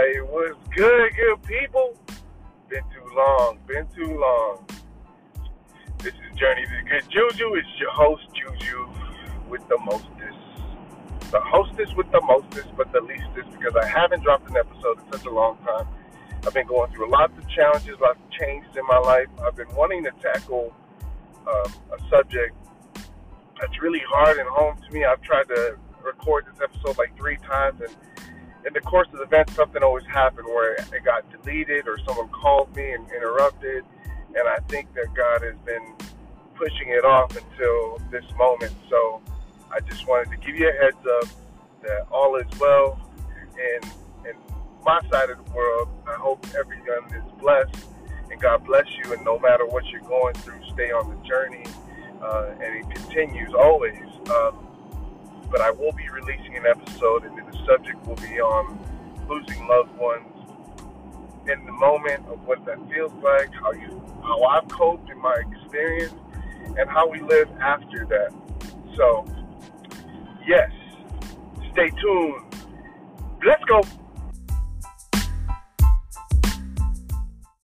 Hey, what's good, good people? Been too long, been too long. This is Journey to Good Juju. It's your host, Juju, with the mostest. The hostess with the mostest, but the leastest, because I haven't dropped an episode in such a long time. I've been going through lots of challenges, lots of changes in my life. I've been wanting to tackle um, a subject that's really hard and home to me. I've tried to record this episode like three times, and in the course of the event, something always happened where it got deleted or someone called me and interrupted. And I think that God has been pushing it off until this moment. So I just wanted to give you a heads up that all is well in, in my side of the world. I hope everyone is blessed and God bless you. And no matter what you're going through, stay on the journey. Uh, and it continues always. Um, but I will be releasing an episode, and the subject will be on losing loved ones in the moment of what that feels like, how you, how I've coped in my experience, and how we live after that. So, yes, stay tuned. Let's go.